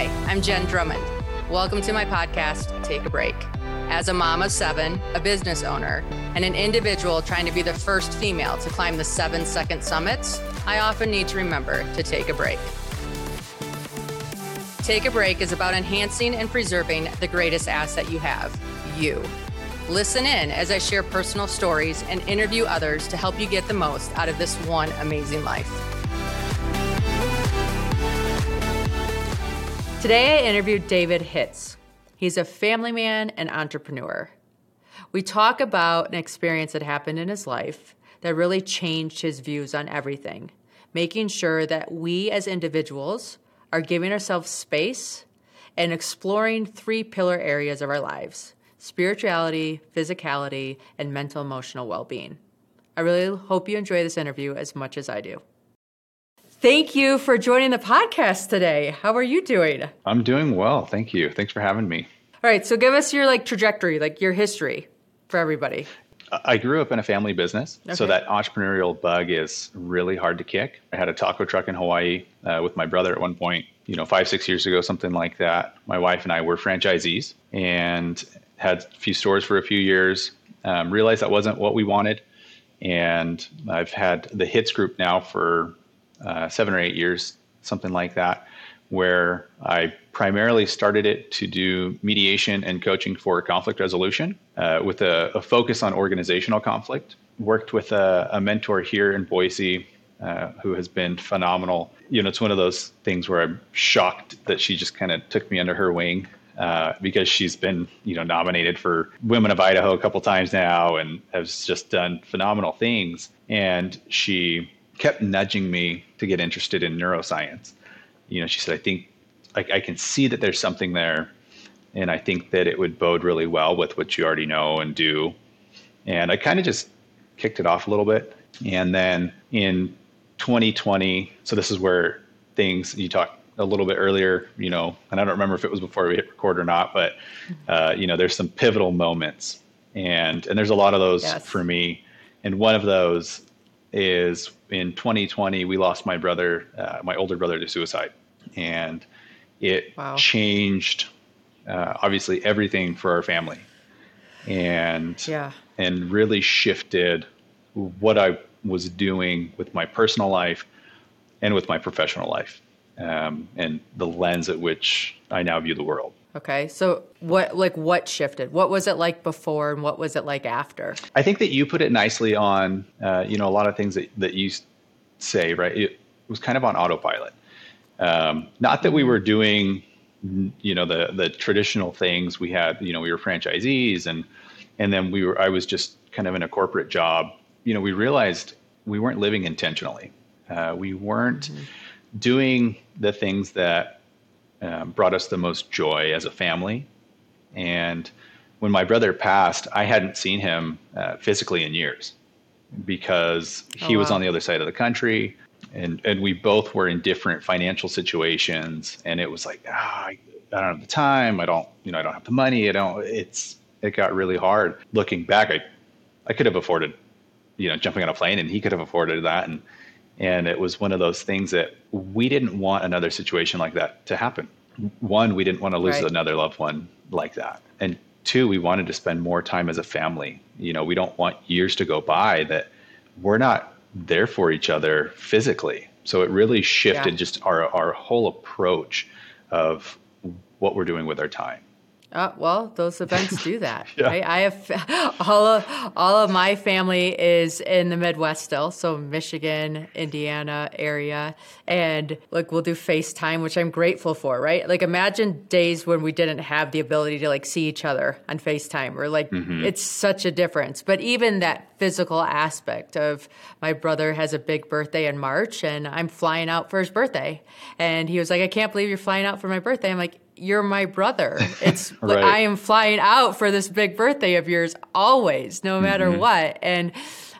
Hi, I'm Jenn Drummond. Welcome to my podcast, Take a Break. As a mom of seven, a business owner, and an individual trying to be the first female to climb the seven second summits, I often need to remember to take a break. Take a Break is about enhancing and preserving the greatest asset you have you. Listen in as I share personal stories and interview others to help you get the most out of this one amazing life. Today, I interviewed David Hitz. He's a family man and entrepreneur. We talk about an experience that happened in his life that really changed his views on everything, making sure that we as individuals are giving ourselves space and exploring three pillar areas of our lives spirituality, physicality, and mental emotional well being. I really hope you enjoy this interview as much as I do. Thank you for joining the podcast today. How are you doing? I'm doing well. Thank you. Thanks for having me. All right, so give us your like trajectory, like your history for everybody. I grew up in a family business, okay. so that entrepreneurial bug is really hard to kick. I had a taco truck in Hawaii uh, with my brother at one point, you know, five, six years ago, something like that. My wife and I were franchisees and had a few stores for a few years. Um, realized that wasn't what we wanted. And I've had the Hitz group now for uh, seven or eight years, something like that, where I primarily started it to do mediation and coaching for conflict resolution uh, with a, a, focus on organizational conflict. Worked with a, a mentor here in Boise uh, who has been phenomenal. You know, it's one of those things where I'm shocked that she just kind of took me under her wing uh, because she's been, you know, nominated for Women of Idaho a couple times now and has just done phenomenal things. And she kept nudging me to get interested in neuroscience. You know, she said, I think I, I can see that there's something there. And I think that it would bode really well with what you already know and do. And I kind of just kicked it off a little bit. And then in 2020, so this is where things you talked a little bit earlier, you know, and I don't remember if it was before we hit record or not, but uh, you know, there's some pivotal moments, and and there's a lot of those yes. for me. And one of those is in 2020, we lost my brother, uh, my older brother, to suicide, and it wow. changed uh, obviously everything for our family, and yeah, and really shifted what I was doing with my personal life and with my professional life, um, and the lens at which I now view the world. Okay. So what like what shifted? What was it like before and what was it like after? I think that you put it nicely on uh, you know a lot of things that, that you say, right? It was kind of on autopilot. Um, not that we were doing you know the the traditional things we had, you know, we were franchisees and and then we were I was just kind of in a corporate job. You know, we realized we weren't living intentionally. Uh, we weren't mm-hmm. doing the things that um, brought us the most joy as a family. And when my brother passed, I hadn't seen him uh, physically in years because he oh, wow. was on the other side of the country. And, and we both were in different financial situations. And it was like, ah, I, I don't have the time. I don't, you know, I don't have the money. I don't, it's, it got really hard. Looking back, I, I could have afforded, you know, jumping on a plane and he could have afforded that. And, and it was one of those things that we didn't want another situation like that to happen. One, we didn't want to lose right. another loved one like that. And two, we wanted to spend more time as a family. You know, we don't want years to go by that we're not there for each other physically. So it really shifted yeah. just our, our whole approach of what we're doing with our time. Uh, well, those events do that. yeah. right? I have all of all of my family is in the Midwest still, so Michigan, Indiana area, and like we'll do FaceTime, which I'm grateful for. Right? Like imagine days when we didn't have the ability to like see each other on FaceTime, or like mm-hmm. it's such a difference. But even that physical aspect of my brother has a big birthday in March, and I'm flying out for his birthday, and he was like, "I can't believe you're flying out for my birthday." I'm like you're my brother. It's right. like I am flying out for this big birthday of yours always, no matter mm-hmm. what. And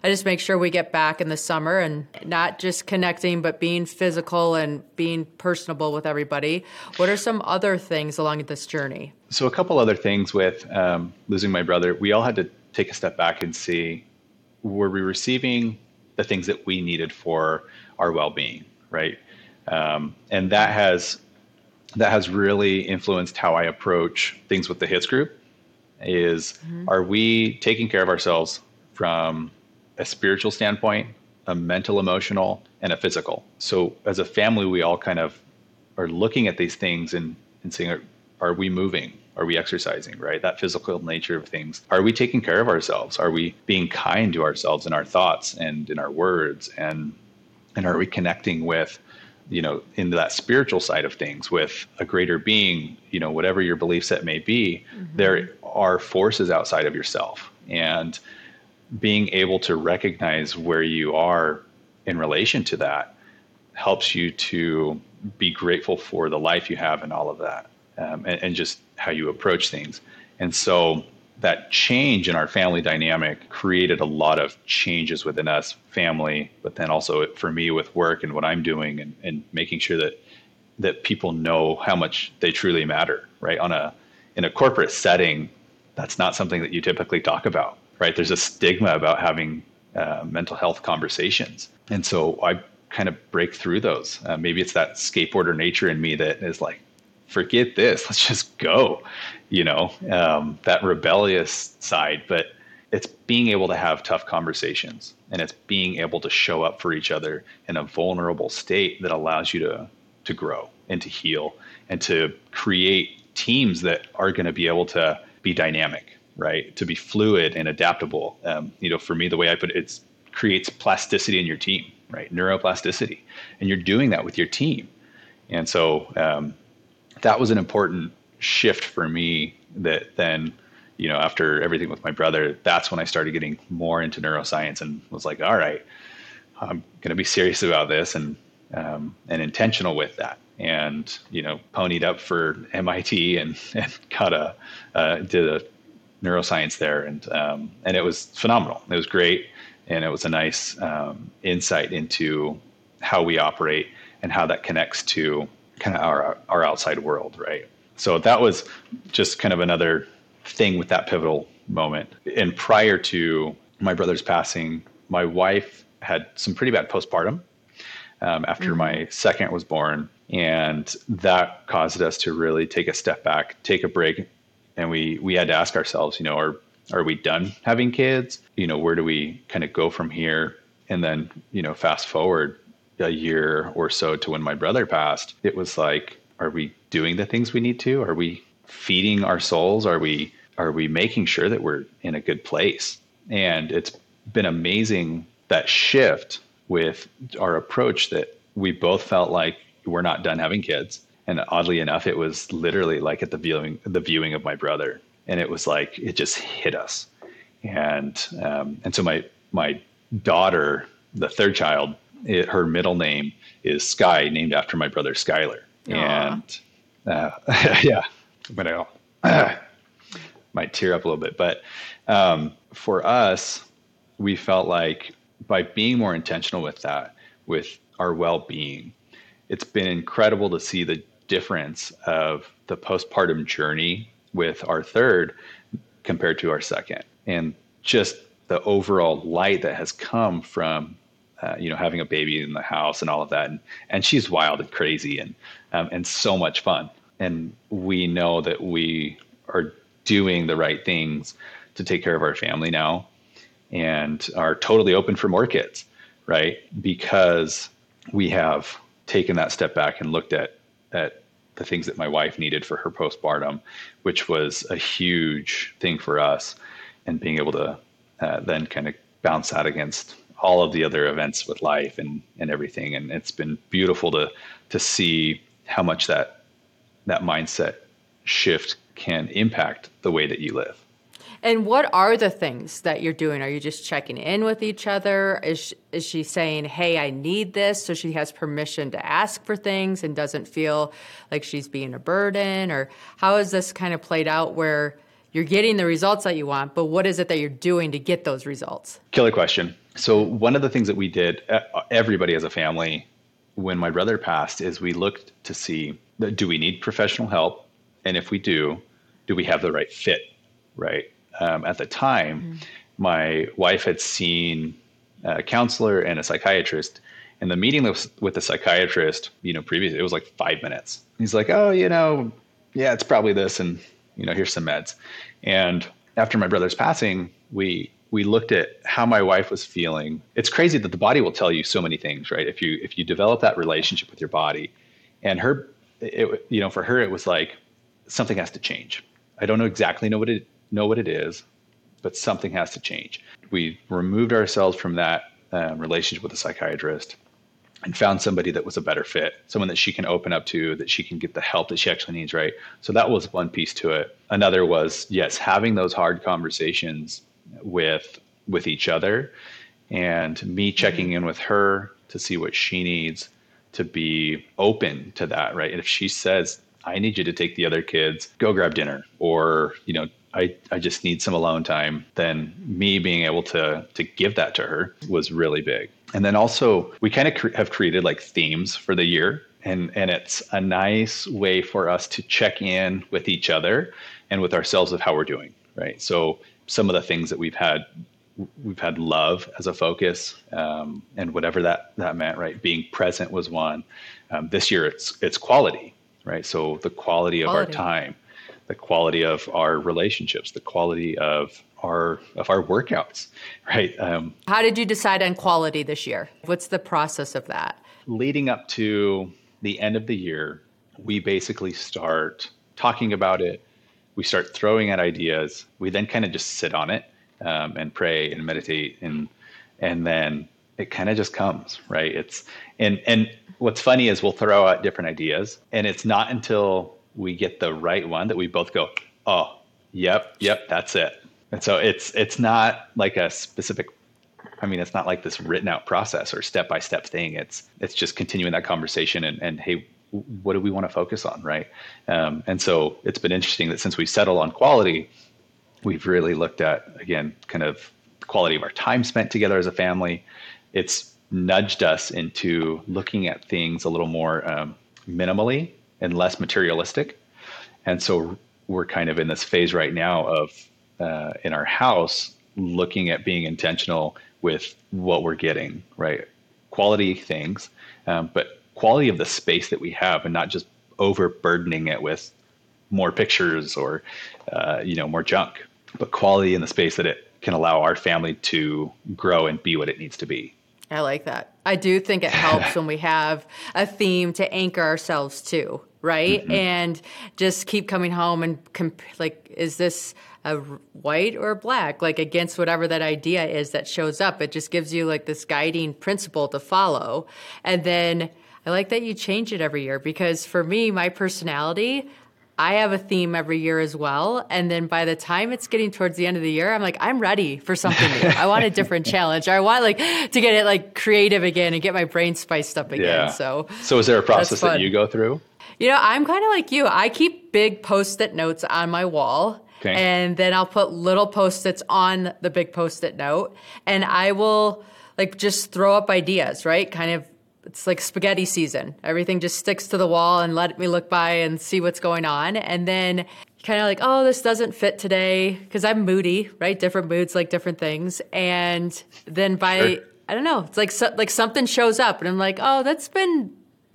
I just make sure we get back in the summer and not just connecting, but being physical and being personable with everybody. What are some other things along this journey? So, a couple other things with um, losing my brother. We all had to take a step back and see were we receiving the things that we needed for our well being, right? Um, and that has that has really influenced how I approach things with the Hitz group is mm-hmm. are we taking care of ourselves from a spiritual standpoint, a mental, emotional, and a physical? So as a family, we all kind of are looking at these things and, and saying, are, are we moving? Are we exercising, right? That physical nature of things. Are we taking care of ourselves? Are we being kind to ourselves in our thoughts and in our words? And and are we connecting with you know into that spiritual side of things with a greater being you know whatever your belief set may be mm-hmm. there are forces outside of yourself and being able to recognize where you are in relation to that helps you to be grateful for the life you have and all of that um, and, and just how you approach things and so that change in our family dynamic created a lot of changes within us family but then also for me with work and what i'm doing and, and making sure that that people know how much they truly matter right? On a in a corporate setting that's not something that you typically talk about right? There's a stigma about having uh, mental health conversations. And so i kind of break through those. Uh, maybe it's that skateboarder nature in me that is like forget this let's just go you know, um, that rebellious side, but it's being able to have tough conversations and it's being able to show up for each other in a vulnerable state that allows you to to grow and to heal and to create teams that are going to be able to be dynamic right? To be fluid and adaptable. Um, you know for me the way i put it it creates plasticity in your team right? Neuroplasticity. And you're doing that with your team. And so um, that was an important shift for me that then you know after everything with my brother that's when i started getting more into neuroscience and was like all right i'm going to be serious about this and um, and intentional with that. And you know ponied up for mit and, and got a uh, did a neuroscience there. And um, and it was phenomenal. It was great. And it was a nice um, insight into how we operate and how that connects to kind of our our outside world right so that was just kind of another thing with that pivotal moment. And prior to my brother's passing, my wife had some pretty bad postpartum um, after mm-hmm. my second was born. And that caused us to really take a step back, take a break. And we, we had to ask ourselves, you know, are, are we done having kids? You know, where do we kind of go from here? And then, you know, fast forward a year or so to when my brother passed, it was like, are we doing the things we need to? Are we feeding our souls? Are we are we making sure that we're in a good place? And it's been amazing that shift with our approach that we both felt like we're not done having kids. And oddly enough, it was literally like at the viewing the viewing of my brother, and it was like it just hit us. And um, and so my my daughter, the third child, it, her middle name is Sky, named after my brother Skylar. And uh, yeah, but I uh, might tear up a little bit. But um, for us, we felt like by being more intentional with that, with our well being, it's been incredible to see the difference of the postpartum journey with our third compared to our second. And just the overall light that has come from uh, you know, having a baby in the house and all of that. And, and she's wild and crazy and, um, and so much fun. And we know that we are doing the right things to take care of our family now and are totally open for more kids, right? Because we have taken that step back and looked at, at the things that my wife needed for her postpartum, which was a huge thing for us and being able to uh, then kind of bounce that against all of the other events with life and, and everything. And it's been beautiful to to see how much that that mindset shift can impact the way that you live. And what are the things that you're doing? Are you just checking in with each other? Is she, is she saying, "Hey, I need this," so she has permission to ask for things and doesn't feel like she's being a burden? Or how has this kind of played out where you're getting the results that you want, but what is it that you're doing to get those results? Killer question. So, one of the things that we did, everybody as a family, when my brother passed, is we looked to see do we need professional help? And if we do, do we have the right fit? Right. Um, at the time, mm-hmm. my wife had seen a counselor and a psychiatrist, And the meeting with, with the psychiatrist, you know, previously it was like five minutes. He's like, oh, you know, yeah, it's probably this, and you know, here's some meds. And after my brother's passing, we we looked at how my wife was feeling. It's crazy that the body will tell you so many things, right? If you if you develop that relationship with your body, and her, it, you know, for her it was like something has to change. I don't know exactly know what it know what it is, but something has to change. We removed ourselves from that um, relationship with a psychiatrist and found somebody that was a better fit, someone that she can open up to, that she can get the help that she actually needs, right? So that was one piece to it. Another was yes, having those hard conversations with with each other and me mm-hmm. checking in with her to see what she needs to be open to that, right? And if she says, I need you to take the other kids, go grab dinner, or, you know, I, I just need some alone time, then me being able to to give that to her was really big. And then also we kind of cre- have created like themes for the year and and it's a nice way for us to check in with each other and with ourselves of how we're doing, right? So some of the things that we've had we've had love as a focus um, and whatever that that meant right being present was one um, this year it's it's quality right so the quality of quality. our time the quality of our relationships, the quality of our of our workouts, right? Um, How did you decide on quality this year? What's the process of that? Leading up to the end of the year, we basically start talking about it. We start throwing out ideas. We then kind of just sit on it um, and pray and meditate, and and then it kind of just comes, right? It's and and what's funny is we'll throw out different ideas, and it's not until we get the right one that we both go, oh, yep, yep, that's it. And so it's it's not like a specific I mean, it's not like this written out process or step by step thing. It's it's just continuing that conversation and, and hey, what do we want to focus on, right? Um, and so it's been interesting that since we settled on quality, we've really looked at again kind of quality of our time spent together as a family. It's nudged us into looking at things a little more um, minimally and less materialistic. And so we're kind of in this phase right now of uh, in our house looking at being intentional with what we're getting, right? Quality things, um, but quality of the space that we have, and not just overburdening it with more pictures or uh, you know more junk, but quality in the space that it can allow our family to grow and be what it needs to be. I like that. I do think it helps when we have a theme to anchor ourselves to, right? Mm-hmm. And just keep coming home and comp- like, is this a white or black? Like against whatever that idea is that shows up. It just gives you like this guiding principle to follow. And then I like that you change it every year because for me, my personality, I have a theme every year as well. And then by the time it's getting towards the end of the year, I'm like, I'm ready for something new. I want a different challenge. Or I want like to get it like creative again and get my brain spiced up again. Yeah. So So is there a process that you go through? You know, I'm kind of like you. I keep big post-it notes on my wall. Okay. And then I'll put little post-its on the big post-it note and I will like just throw up ideas, right? Kind of it's like spaghetti season. Everything just sticks to the wall and let me look by and see what's going on. And then kind of like, oh, this doesn't fit today because I'm moody, right? Different moods like different things. And then by sure. I don't know, it's like so, like something shows up and I'm like, oh, that's been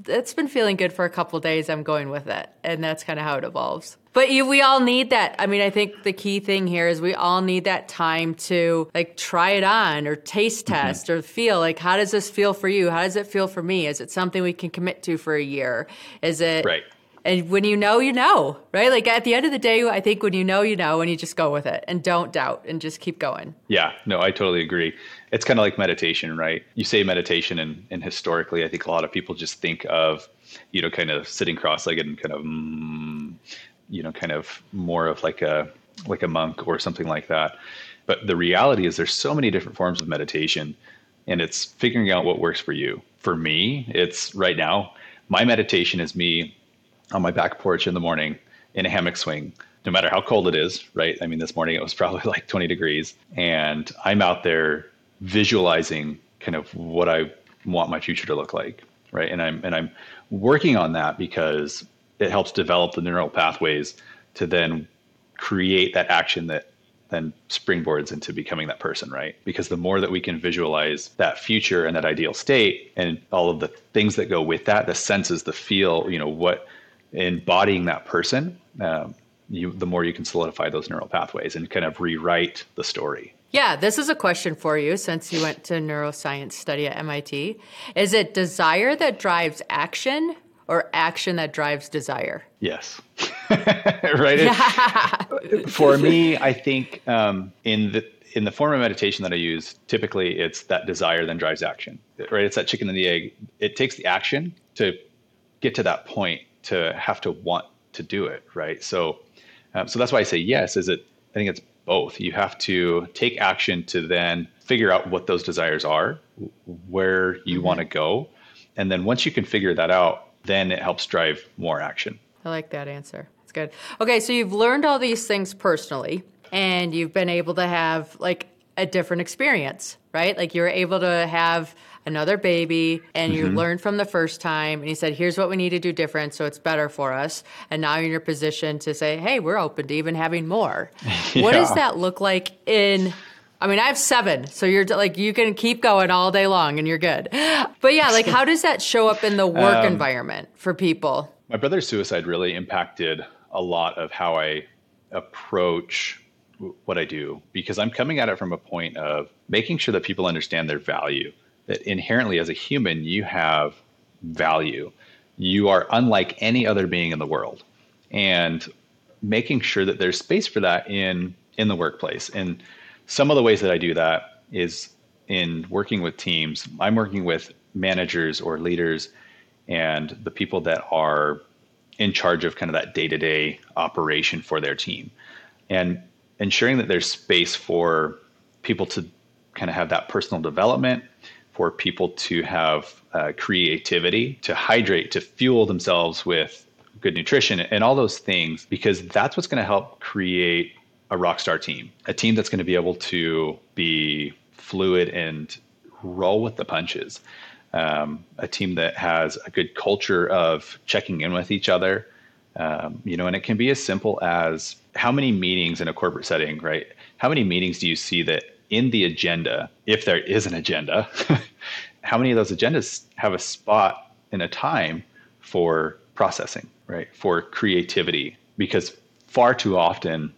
it's been feeling good for a couple days. I'm going with it, and that's kind of how it evolves. But you, we all need that. I mean, I think the key thing here is we all need that time to like try it on or taste mm-hmm. test mm-hmm. or feel like how does this feel for you? How does it feel for me? Is it something we can commit to for a year? Is it right? And when you know, you know, right? Like at the end of the day, I think when you know, you know, and you just go with it and don't doubt and just keep going. Yeah, no, I totally agree. It's kind of like meditation, right? You say meditation, and, and historically, I think a lot of people just think of, you know, kind of sitting cross-legged and kind of, mm, you know, kind of more of like a like a monk or something like that. But the reality is, there's so many different forms of meditation, and it's figuring out what works for you. For me, it's right now. My meditation is me on my back porch in the morning in a hammock swing, no matter how cold it is, right? I mean, this morning it was probably like 20 degrees, and I'm out there visualizing kind of what I want my future to look like, right? And I'm and I'm working on that because it helps develop the neural pathways to then create that action that then springboards into becoming that person, right? Because the more that we can visualize that future and that ideal state and all of the things that go with that, the senses, the feel, you know, what embodying that person, um, you, the more you can solidify those neural pathways and kind of rewrite the story. Yeah, this is a question for you since you went to neuroscience study at MIT. Is it desire that drives action or action that drives desire? Yes. right. Yeah. for me, I think um, in the in the form of meditation that I use, typically it's that desire then drives action. Right. It's that chicken and the egg. It takes the action to get to that point to have to want to do it. Right. So, um, so that's why I say yes. Is it? I think it's both. You have to take action to then figure out what those desires are, where you mm-hmm. want to go, and then once you can figure that out, then it helps drive more action. I like that answer. It's good. Okay, so you've learned all these things personally and you've been able to have like a different experience, right? Like you were able to have another baby and you mm-hmm. learned from the first time and you said, here's what we need to do different so it's better for us. And now you're in your position to say, hey, we're open to even having more. yeah. What does that look like in I mean, I have seven, so you're like you can keep going all day long and you're good. But yeah, like how does that show up in the work um, environment for people? My brother's suicide really impacted a lot of how I approach what I do because I'm coming at it from a point of making sure that people understand their value. That inherently, as a human, you have value. You are unlike any other being in the world, and making sure that there's space for that in in the workplace and some of the ways that I do that is in working with teams. I'm working with managers or leaders and the people that are in charge of kind of that day to day operation for their team and ensuring that there's space for people to kind of have that personal development, for people to have uh, creativity, to hydrate, to fuel themselves with good nutrition and all those things, because that's what's going to help create a rock star team, a team that's going to be able to be fluid and roll with the punches, um, a team that has a good culture of checking in with each other. Um, you know, and it can be as simple as how many meetings in a corporate setting, right? How many meetings do you see that in the agenda, if there is an agenda, how many of those agendas have a spot and a time for processing, right? For creativity? Because far too often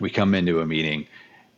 we come into a meeting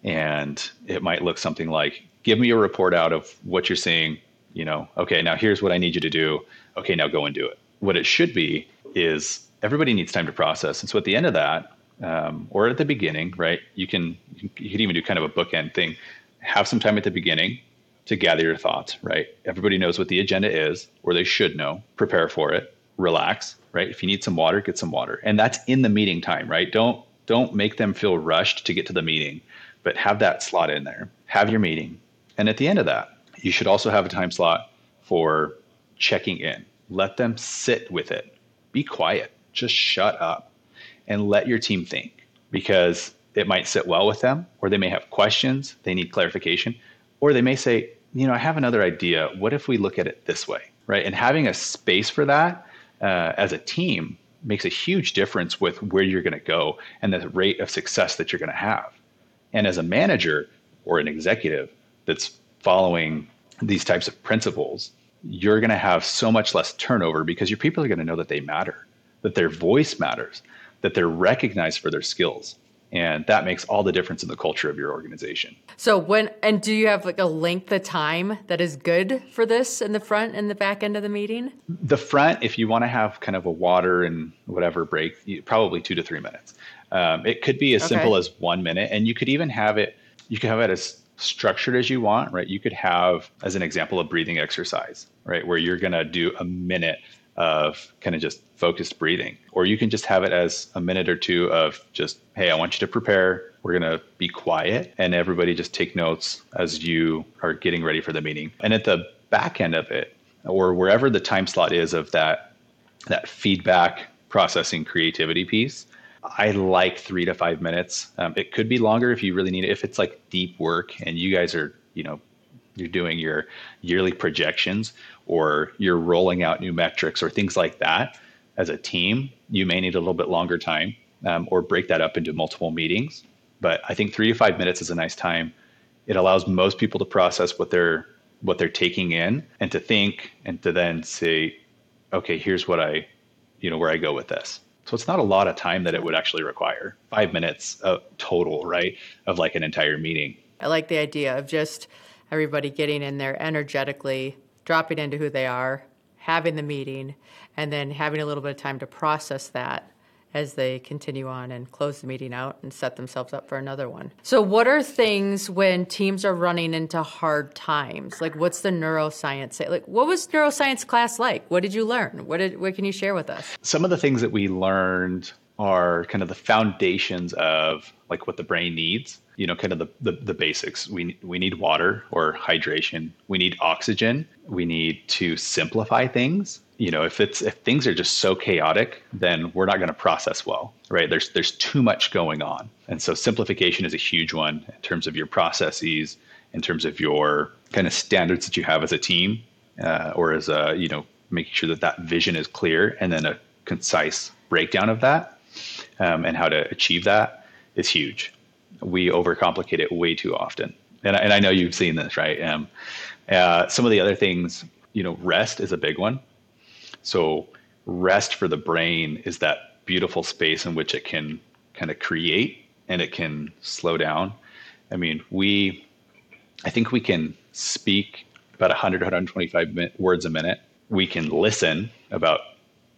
and it might look something like give me a report out of what you're seeing you know okay now here's what i need you to do okay now go and do it. What it should be is everybody needs time to process. And so at the end of that um, or at the beginning right you can you can even do kind of a bookend thing. Have some time at the beginning to gather your thoughts right? Everybody knows what the agenda is or they should know. Prepare for it. Relax right? If you need some water get some water. And that's in the meeting time right? Don't don't make them feel rushed to get to the meeting, but have that slot in there. Have your meeting. And at the end of that, you should also have a time slot for checking in. Let them sit with it. Be quiet. Just shut up and let your team think because it might sit well with them, or they may have questions, they need clarification, or they may say, you know, I have another idea. What if we look at it this way? Right. And having a space for that uh, as a team makes a huge difference with where you're going to go and the rate of success that you're going to have. And as a manager or an executive that's following these types of principles, you're going to have so much less turnover because your people are going to know that they matter, that their voice matters, that they're recognized for their skills and that makes all the difference in the culture of your organization. So when and do you have like a length of time that is good for this in the front and the back end of the meeting? The front if you want to have kind of a water and whatever break probably two to three minutes. Um, it could be as okay. simple as one minute and you could even have it you could have it as structured as you want right? You could have as an example a breathing exercise right? Where you're going to do a minute of kind of just focused breathing. Or you can just have it as a minute or two of just, hey, I want you to prepare. We're going to be quiet and everybody just take notes as you are getting ready for the meeting. And at the back end of it, or wherever the time slot is of that that feedback processing creativity piece, I like three to five minutes. Um, it could be longer if you really need it. If it's like deep work and you guys are, you know, you're doing your yearly projections or you're rolling out new metrics or things like that as a team, you may need a little bit longer time um, or break that up into multiple meetings. but I think three to five minutes is a nice time. It allows most people to process what they're what they're taking in and to think and to then say, okay, here's what I, you know, where I go with this. So it's not a lot of time that it would actually require. Five minutes of total, right, of like an entire meeting. I like the idea of just everybody getting in there energetically, dropping into who they are, having the meeting, and then having a little bit of time to process that as they continue on and close the meeting out and set themselves up for another one. So, what are things when teams are running into hard times? Like, what's the neuroscience say? Like, what was neuroscience class like? What did you learn? What did what can you share with us? Some of the things that we learned are kind of the foundations of like what the brain needs. You know kind of the, the, the, basics. We we need water or hydration. We need oxygen. We need to simplify things. You know if it's if things are just so chaotic then we're not going to process well right? There's there's too much going on. And so simplification is a huge one in terms of your processes in terms of your kind of standards that you have as a team uh, or as a you know making sure that that vision is clear and then a concise breakdown of that um, and how to achieve that is huge we overcomplicate it way too often and, and i know you've seen this right um, uh, some of the other things you know rest is a big one so rest for the brain is that beautiful space in which it can kind of create and it can slow down. I mean, we, I think we can speak about 100, 125 words a minute. We can listen about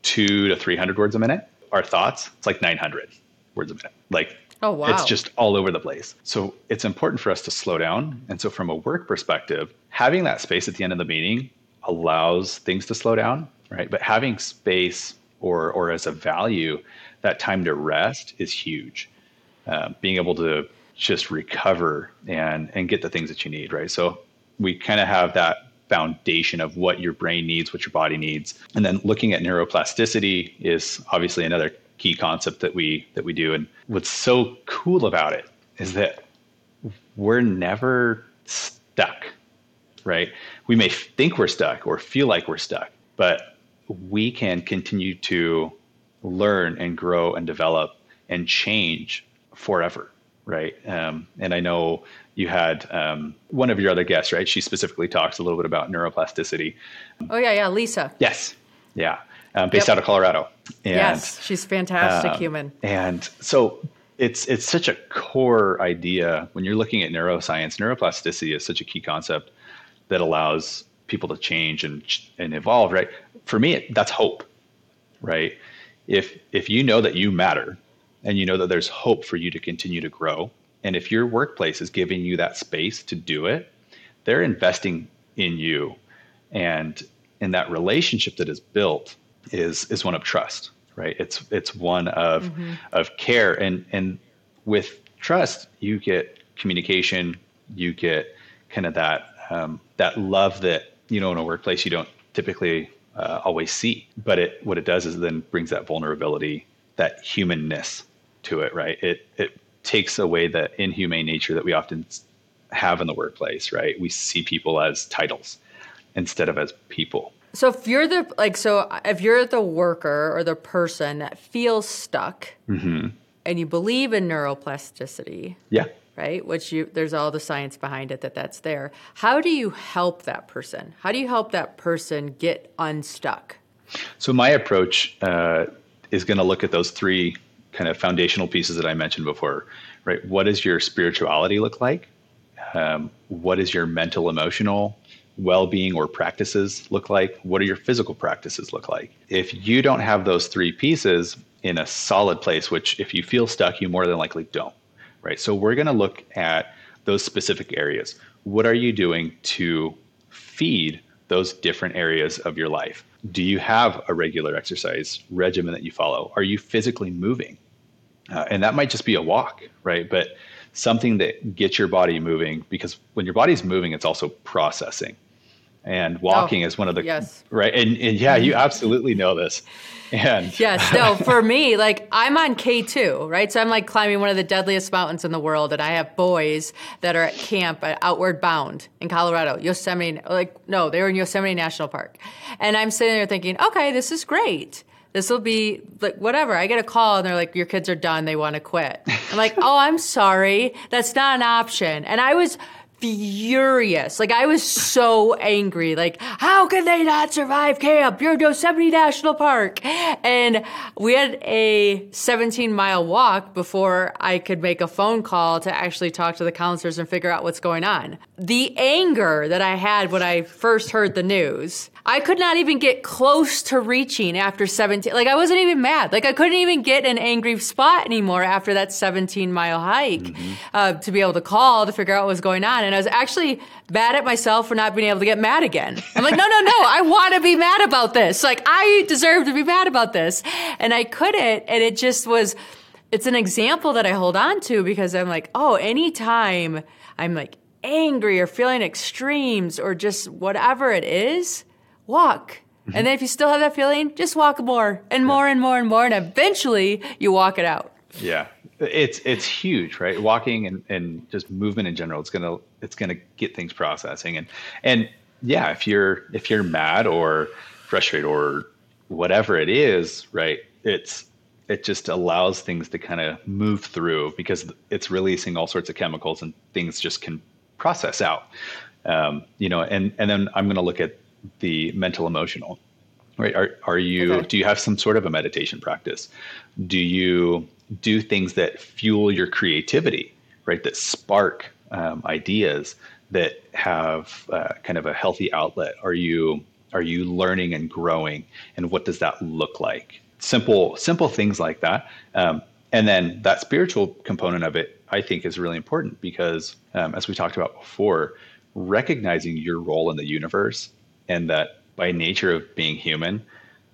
two to 300 words a minute. Our thoughts, it's like 900 words a minute. Like, oh, wow. It's just all over the place. So it's important for us to slow down. And so, from a work perspective, having that space at the end of the meeting allows things to slow down right? But having space or or as a value, that time to rest is huge. Uh, being able to just recover and and get the things that you need, right? So we kind of have that foundation of what your brain needs, what your body needs, and then looking at neuroplasticity is obviously another key concept that we that we do. And what's so cool about it is that we're never stuck, right? We may think we're stuck or feel like we're stuck, but we can continue to learn and grow and develop and change forever right? Um, and i know you had um, one of your other guests right? She specifically talks a little bit about neuroplasticity. Oh yeah yeah lisa. Yes. Yeah. Um, based yep. out of colorado. And, yes she's fantastic um, human. and so it's it's such a core idea when you're looking at neuroscience neuroplasticity is such a key concept that allows people to change and and evolve right? For me that's hope right? If if you know that you matter and you know that there's hope for you to continue to grow. And if your workplace is giving you that space to do it they're investing in you. And and that relationship that is built is is one of trust right? It's it's one of mm-hmm. of care. And and with trust you get communication you get kind of that um, that love that you know in a workplace you don't typically uh, always see. But it what it does is then brings that vulnerability that humanness to it right? It it takes away the inhumane nature that we often have in the workplace right? We see people as titles instead of as people. So if you're the like so if you're the worker or the person that feels stuck mm-hmm. and you believe in neuroplasticity yeah. right which you there's all the science behind it that that's there how do you help that person? How do you help that person get unstuck? So my approach uh, is going to look at those three kind of foundational pieces that i mentioned before right what does your spirituality look like um, what is your mental emotional well-being or practices look like what do your physical practices look like if you don't have those three pieces in a solid place which if you feel stuck you more than likely don't right? So we're going to look at those specific areas. What are you doing to feed those different areas of your life? Do you have a regular exercise regimen that you follow? Are you physically moving? Uh, and that might just be a walk, right? But something that gets your body moving because when your body's moving, it's also processing. And walking oh, is one of the yes. right. And, and yeah, you absolutely know this. And yes, no, for me, like I'm on K2, right? So I'm like climbing one of the deadliest mountains in the world, and I have boys that are at camp at Outward Bound in Colorado, Yosemite. Like, no, they were in Yosemite National Park. And I'm sitting there thinking, okay, this is great. This will be like whatever. I get a call and they're like, your kids are done. They want to quit. I'm like, oh, I'm sorry. That's not an option. And I was furious. Like I was so angry. Like, how can they not survive camp? You're Yosemite National Park. And we had a 17 mile walk before I could make a phone call to actually talk to the counselors and figure out what's going on. The anger that I had when I first heard the news I could not even get close to reaching after 17. Like I wasn't even mad. Like I couldn't even get an angry spot anymore after that 17 mile hike mm-hmm. uh, to be able to call to figure out what was going on. And I was actually mad at myself for not being able to get mad again. I'm like, no, no, no. I want to be mad about this. Like I deserve to be mad about this. And I couldn't. And it just was, it's an example that I hold on to because I'm like, oh, anytime I'm like angry or feeling extremes or just whatever it is, walk. Mm-hmm. And then if you still have that feeling, just walk more and more and more and more. And eventually you walk it out. Yeah. It's it's huge, right? Walking and, and just movement in general, it's gonna it's gonna get things processing. And and yeah, if you're if you're mad or frustrated or whatever it is, right, it's it just allows things to kind of move through because it's releasing all sorts of chemicals and things just can process out. Um, you know, and and then I'm going to look at the mental emotional right? Are, are you okay. do you have some sort of a meditation practice? Do you do things that fuel your creativity right? That spark um, ideas that have uh, kind of a healthy outlet? Are you are you learning and growing? And what does that look like? Simple simple things like that. Um, and then that spiritual component of it i think is really important because um, as we talked about before recognizing your role in the universe and that by nature of being human,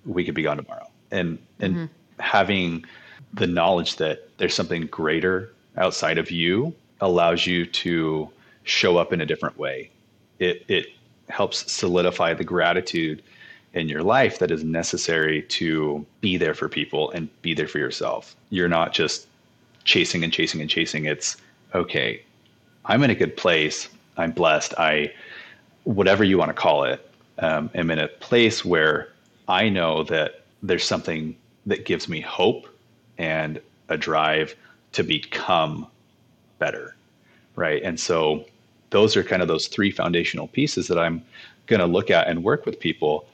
we could be gone tomorrow. And and mm-hmm. having the knowledge that there's something greater outside of you allows you to show up in a different way. It it helps solidify the gratitude in your life that is necessary to be there for people and be there for yourself. You're not just chasing and chasing and chasing. It's okay, I'm in a good place. I'm blessed. I whatever you want to call it um, am in a place where I know that there's something that gives me hope and a drive to become better. Right. And so those are kind of those three foundational pieces that I'm going to look at and work with people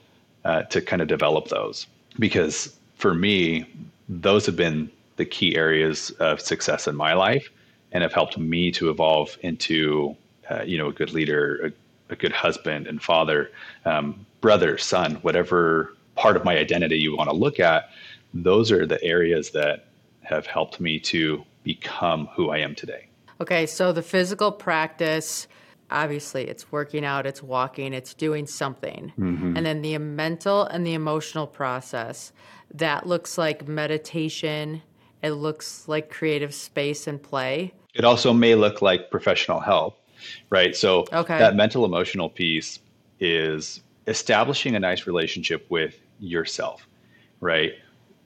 uh, to kind of develop those. Because for me, those have been the key areas of success in my life and have helped me to evolve into, uh, you know, a good leader, a good husband and father, um, brother, son, whatever part of my identity you want to look at, those are the areas that have helped me to become who I am today. Okay, so the physical practice, obviously, it's working out, it's walking, it's doing something. Mm-hmm. And then the mental and the emotional process, that looks like meditation, it looks like creative space and play. It also may look like professional help right? So okay. that mental emotional piece is establishing a nice relationship with yourself, right?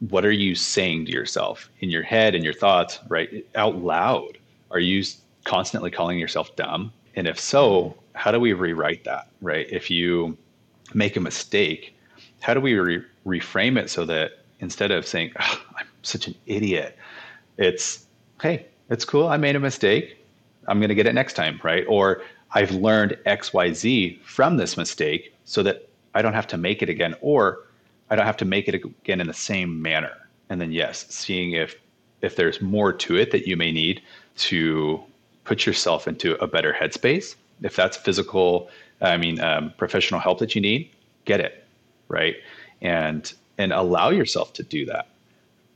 What are you saying to yourself in your head and your thoughts, right? Out loud. Are you constantly calling yourself dumb? And if so, how do we rewrite that, right? If you make a mistake, how do we re- reframe it so that instead of saying, oh, I'm such an idiot, it's, hey, it's cool. I made a mistake. I'm going to get it next time, right? Or I've learned XYZ from this mistake so that I don't have to make it again, or I don't have to make it again in the same manner. And then, yes, seeing if if there's more to it that you may need to put yourself into a better headspace. If that's physical, I mean, um, professional help that you need, get it, right? And and allow yourself to do that.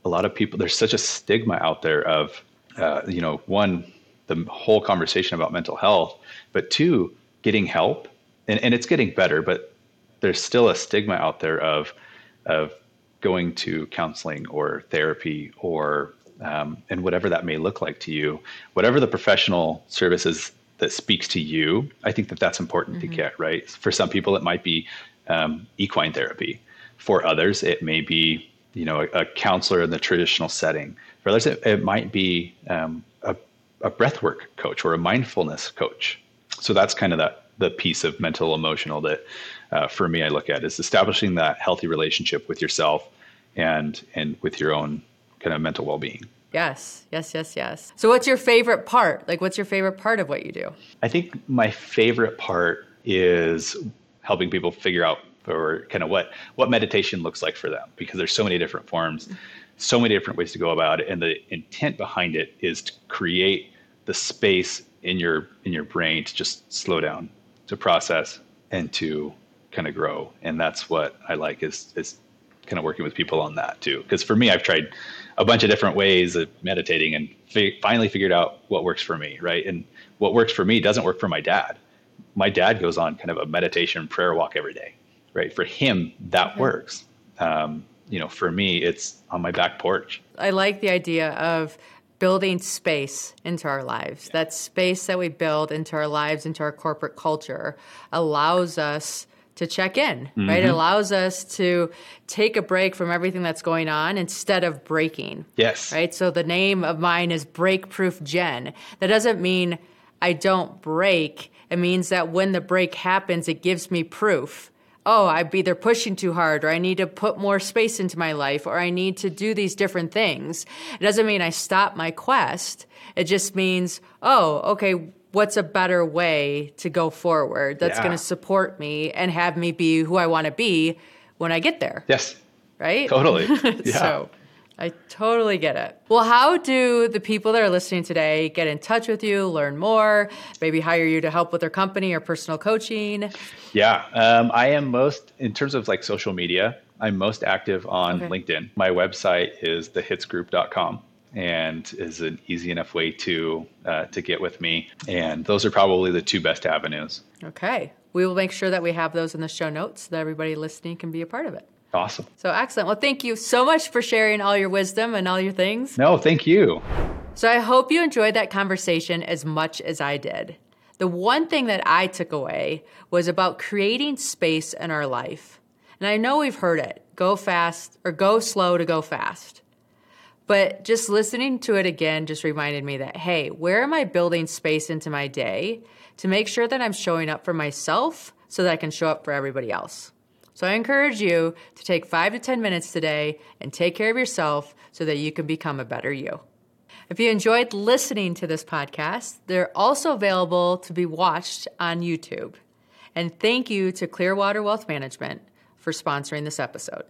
A lot of people, there's such a stigma out there of, uh, you know, one the whole conversation about mental health, but two, getting help. And, and it's getting better, but there's still a stigma out there of of going to counseling or therapy or um, and whatever that may look like to you, whatever the professional services that speaks to you, I think that that's important mm-hmm. to get right. For some people, it might be um, equine therapy. For others, it may be you know a, a counselor in the traditional setting. For others, it, it might be um, a a breathwork coach or a mindfulness coach. So that's kind of that the piece of mental emotional that uh, for me I look at is establishing that healthy relationship with yourself and and with your own kind of mental well-being. Yes, yes, yes, yes. So what's your favorite part? Like what's your favorite part of what you do? I think my favorite part is helping people figure out or kind of what what meditation looks like for them because there's so many different forms, so many different ways to go about it and the intent behind it is to create the space in your in your brain to just slow down, to process and to kind of grow. And that's what I like is is kind of working with people on that too. Because for me, I've tried a bunch of different ways of meditating and fi- finally figured out what works for me, right? And what works for me doesn't work for my dad. My dad goes on kind of a meditation prayer walk every day, right? For him, that mm-hmm. works. Um, you know, for me, it's on my back porch. I like the idea of building space into our lives. Yeah. That space that we build into our lives, into our corporate culture, allows us to check in, mm-hmm. right? It allows us to take a break from everything that's going on instead of breaking. Yes. Right? So the name of mine is Break Proof Jenn. That doesn't mean I don't break. It means that when the break happens, it gives me proof. Oh, I'm either pushing too hard, or I need to put more space into my life, or I need to do these different things. It doesn't mean I stop my quest. It just means, oh, okay, what's a better way to go forward that's yeah. going to support me and have me be who I want to be when I get there. Yes. Right? Totally. Yeah. so I totally get it. Well, how do the people that are listening today get in touch with you, learn more, maybe hire you to help with their company or personal coaching? Yeah, um, I am most, in terms of like social media, I'm most active on okay. LinkedIn. My website is thehitzgroup.com and is an easy enough way to uh, to get with me. And those are probably the two best avenues. Okay, we will make sure that we have those in the show notes so that everybody listening can be a part of it. Awesome. So excellent. Well, thank you so much for sharing all your wisdom and all your things. No, thank you. So I hope you enjoyed that conversation as much as I did. The one thing that I took away was about creating space in our life. And I know we've heard it go fast or go slow to go fast. But just listening to it again just reminded me that, hey, where am I building space into my day to make sure that I'm showing up for myself so that I can show up for everybody else? So I encourage you to take five to 10 minutes today and take care of yourself so that you can become a better you. If you enjoyed listening to this podcast, they're also available to be watched on YouTube. And thank you to Clearwater Wealth Management for sponsoring this episode.